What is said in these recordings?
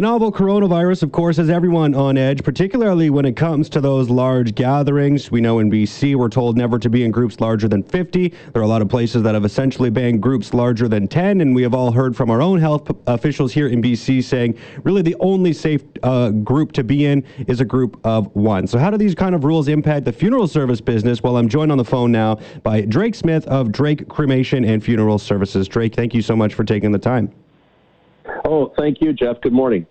The novel coronavirus, of course, has everyone on edge, particularly when it comes to those large gatherings. We know in BC, we're told never to be in groups larger than 50. There are a lot of places that have essentially banned groups larger than 10, and we have all heard from our own health officials here in BC saying really the only safe uh, group to be in is a group of one. So, how do these kind of rules impact the funeral service business? Well, I'm joined on the phone now by Drake Smith of Drake Cremation and Funeral Services. Drake, thank you so much for taking the time. Oh, thank you, Jeff. Good morning.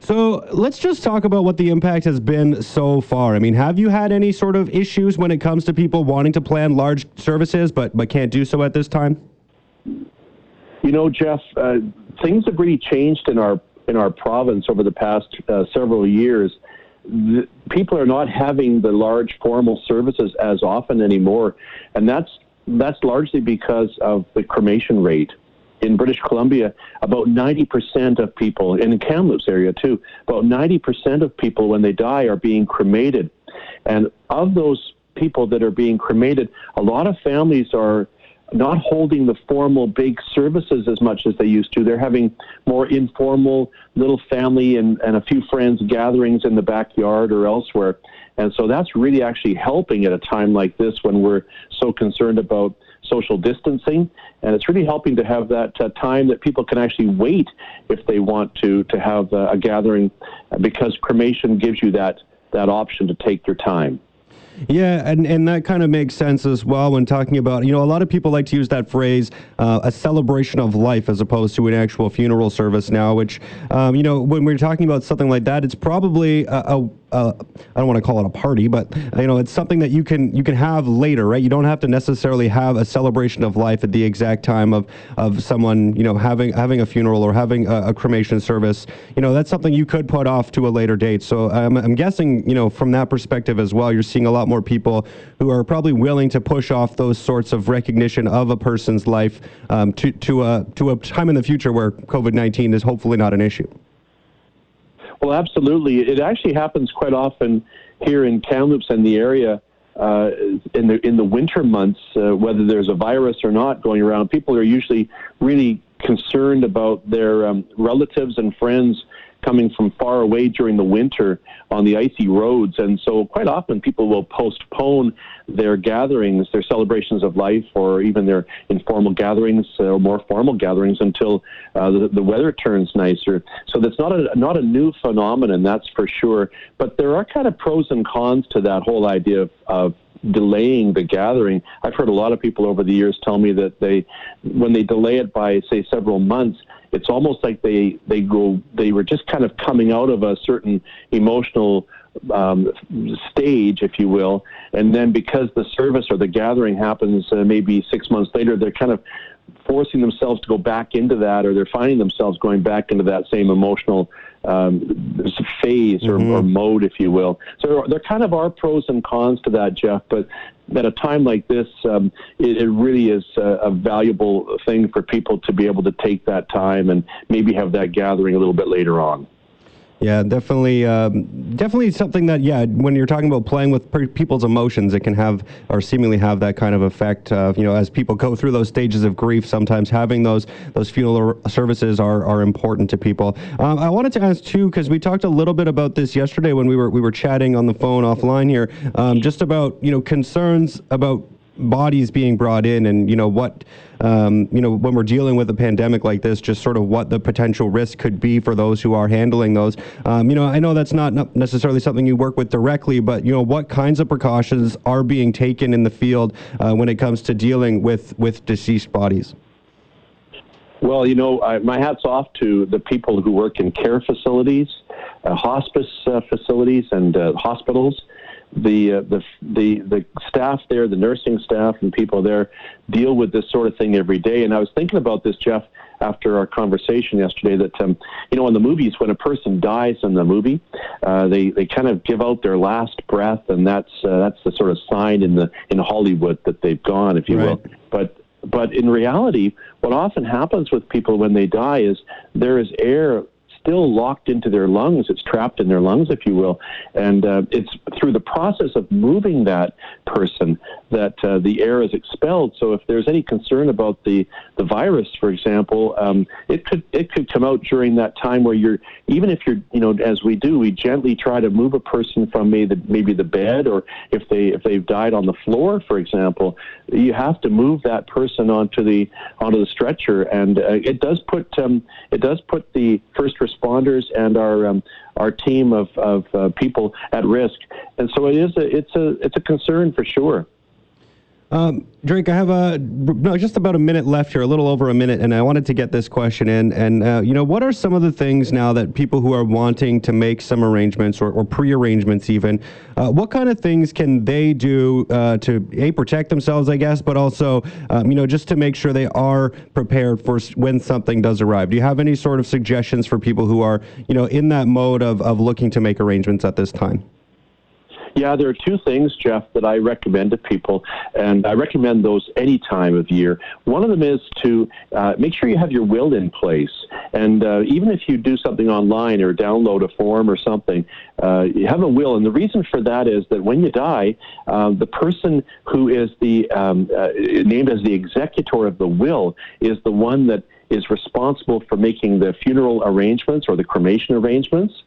So let's just talk about what the impact has been so far. I mean, have you had any sort of issues when it comes to people wanting to plan large services but, but can't do so at this time? You know, Jeff, uh, things have really changed in our in our province over the past uh, several years. The, people are not having the large formal services as often anymore, and that's that's largely because of the cremation rate in British Columbia, about 90% of people, and in Kamloops area too, about 90% of people when they die are being cremated. And of those people that are being cremated, a lot of families are not holding the formal big services as much as they used to. They're having more informal little family and, and a few friends gatherings in the backyard or elsewhere. And so that's really actually helping at a time like this when we're so concerned about social distancing. And it's really helping to have that uh, time that people can actually wait if they want to, to have uh, a gathering because cremation gives you that, that option to take your time. Yeah, and, and that kind of makes sense as well when talking about, you know, a lot of people like to use that phrase, uh, a celebration of life, as opposed to an actual funeral service now, which, um, you know, when we're talking about something like that, it's probably a, a uh, I don't want to call it a party, but you know, it's something that you can you can have later, right? You don't have to necessarily have a celebration of life at the exact time of of someone, you know, having having a funeral or having a, a cremation service. You know, that's something you could put off to a later date. So um, I'm guessing, you know, from that perspective as well, you're seeing a lot more people who are probably willing to push off those sorts of recognition of a person's life um, to to a to a time in the future where COVID-19 is hopefully not an issue. Well, absolutely. It actually happens quite often here in Kamloops and the area. Uh, in the in the winter months, uh, whether there's a virus or not going around, people are usually really concerned about their um, relatives and friends coming from far away during the winter on the icy roads. And so, quite often, people will postpone their gatherings, their celebrations of life, or even their informal gatherings or more formal gatherings until uh, the, the weather turns nicer. So, that's not a, not a new phenomenon, that's for sure. But there are kind of pros and cons to that whole idea of, of delaying the gathering. I've heard a lot of people over the years tell me that they, when they delay it by, say, several months, it's almost like they they go they were just kind of coming out of a certain emotional um, stage, if you will, and then because the service or the gathering happens uh, maybe six months later, they're kind of forcing themselves to go back into that, or they're finding themselves going back into that same emotional um, phase or, mm-hmm. or, mode, if you will. So there kind of are pros and cons to that, Jeff. But at a time like this, um, it, it, really is a, a, valuable thing for people to be able to take that time and maybe have that gathering a little bit later on. Yeah, definitely, um, definitely something that yeah, when you're talking about playing with per- people's emotions, it can have or seemingly have that kind of effect. Uh, you know, as people go through those stages of grief, sometimes having those those funeral services are are important to people. Um, I wanted to ask too because we talked a little bit about this yesterday when we were we were chatting on the phone offline here, um, just about you know concerns about bodies being brought in and you know what um, you know when we're dealing with a pandemic like this just sort of what the potential risk could be for those who are handling those. Um, you know i know that's not necessarily something you work with directly but you know what kinds of precautions are being taken in the field uh, when it comes to dealing with with deceased bodies? Well, you know, I, my hat's off to the people who work in care facilities, uh, hospice uh, facilities, and uh, hospitals the, uh, the the the staff there, the nursing staff and people there deal with this sort of thing every day. And I was thinking about this, Jeff, after our conversation yesterday. That um, you know, in the movies, when a person dies in the movie, uh, they they kind of give out their last breath, and that's uh, that's the sort of sign in the in Hollywood that they've gone, if you right. will. But but in reality, what often happens with people when they die is there is air still locked into their lungs. It's trapped in their lungs, if you will. And uh, it's through the process of moving that person that uh, the air is expelled. So if there's any concern about the, the virus, for example, um, it could it could come out during that time where you're even if you're you know as we do, we gently try to move a person from maybe the, maybe the bed or if they if they've died on the floor, for example, you have to move that person onto the onto the stretcher, and uh, it does put um, it does put the first responders and our um, our team of, of uh, people at risk. And so it is a, it's a it's a concern for sure. Um, Drake, I have a no, just about a minute left here, a little over a minute, and I wanted to get this question in. And uh, you know, what are some of the things now that people who are wanting to make some arrangements or, or pre-arrangements, even, uh, what kind of things can they do uh, to a protect themselves, I guess, but also, um, you know, just to make sure they are prepared for when something does arrive? Do you have any sort of suggestions for people who are, you know, in that mode of of looking to make arrangements at this time? Yeah, there are two things, Jeff, that I recommend to people, and I recommend those any time of year. One of them is to uh, make sure you have your will in place, and uh, even if you do something online or download a form or something, uh, you have a will. And the reason for that is that when you die, uh, the person who is the um, uh, named as the executor of the will is the one that is responsible for making the funeral arrangements or the cremation arrangements.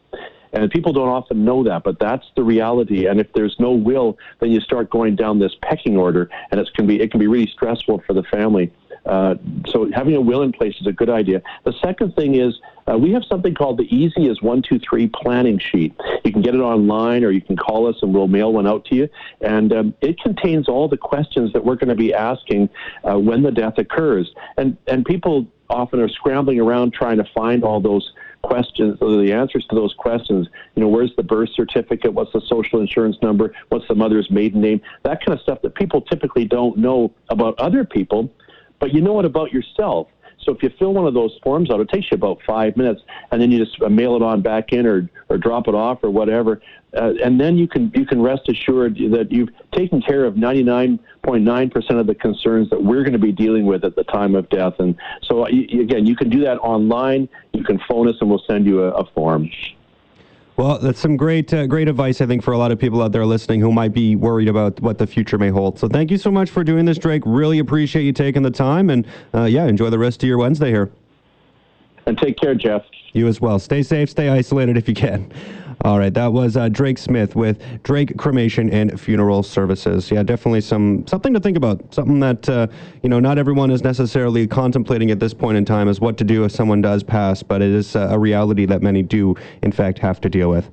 And people don't often know that, but that's the reality. And if there's no will, then you start going down this pecking order, and it can be it can be really stressful for the family. Uh, so having a will in place is a good idea. The second thing is uh, we have something called the Easy as One Two Three planning sheet. You can get it online, or you can call us, and we'll mail one out to you. And um, it contains all the questions that we're going to be asking uh, when the death occurs. And and people often are scrambling around trying to find all those questions, or the answers to those questions. You know, where's the birth certificate? What's the social insurance number? What's the mother's maiden name? That kind of stuff that people typically don't know about other people, but you know it about yourself. So if you fill one of those forms out, it takes you about five minutes, and then you just uh, mail it on back in or, or drop it off or whatever, uh, and then you can you can rest assured that you've taken care of 99.9% of the concerns that we're going to be dealing with at the time of death. And so again, you can do that online. You can phone us, and we'll send you a, a form. Well, that's some great, uh, great advice, I think, for a lot of people out there listening who might be worried about what the future may hold. So, thank you so much for doing this, Drake. Really appreciate you taking the time, and uh, yeah, enjoy the rest of your Wednesday here. And take care, Jeff. You as well. Stay safe, stay isolated if you can. All right, that was uh, Drake Smith with Drake Cremation and Funeral Services. Yeah, definitely some something to think about. Something that uh, you know not everyone is necessarily contemplating at this point in time is what to do if someone does pass, but it is a reality that many do in fact have to deal with.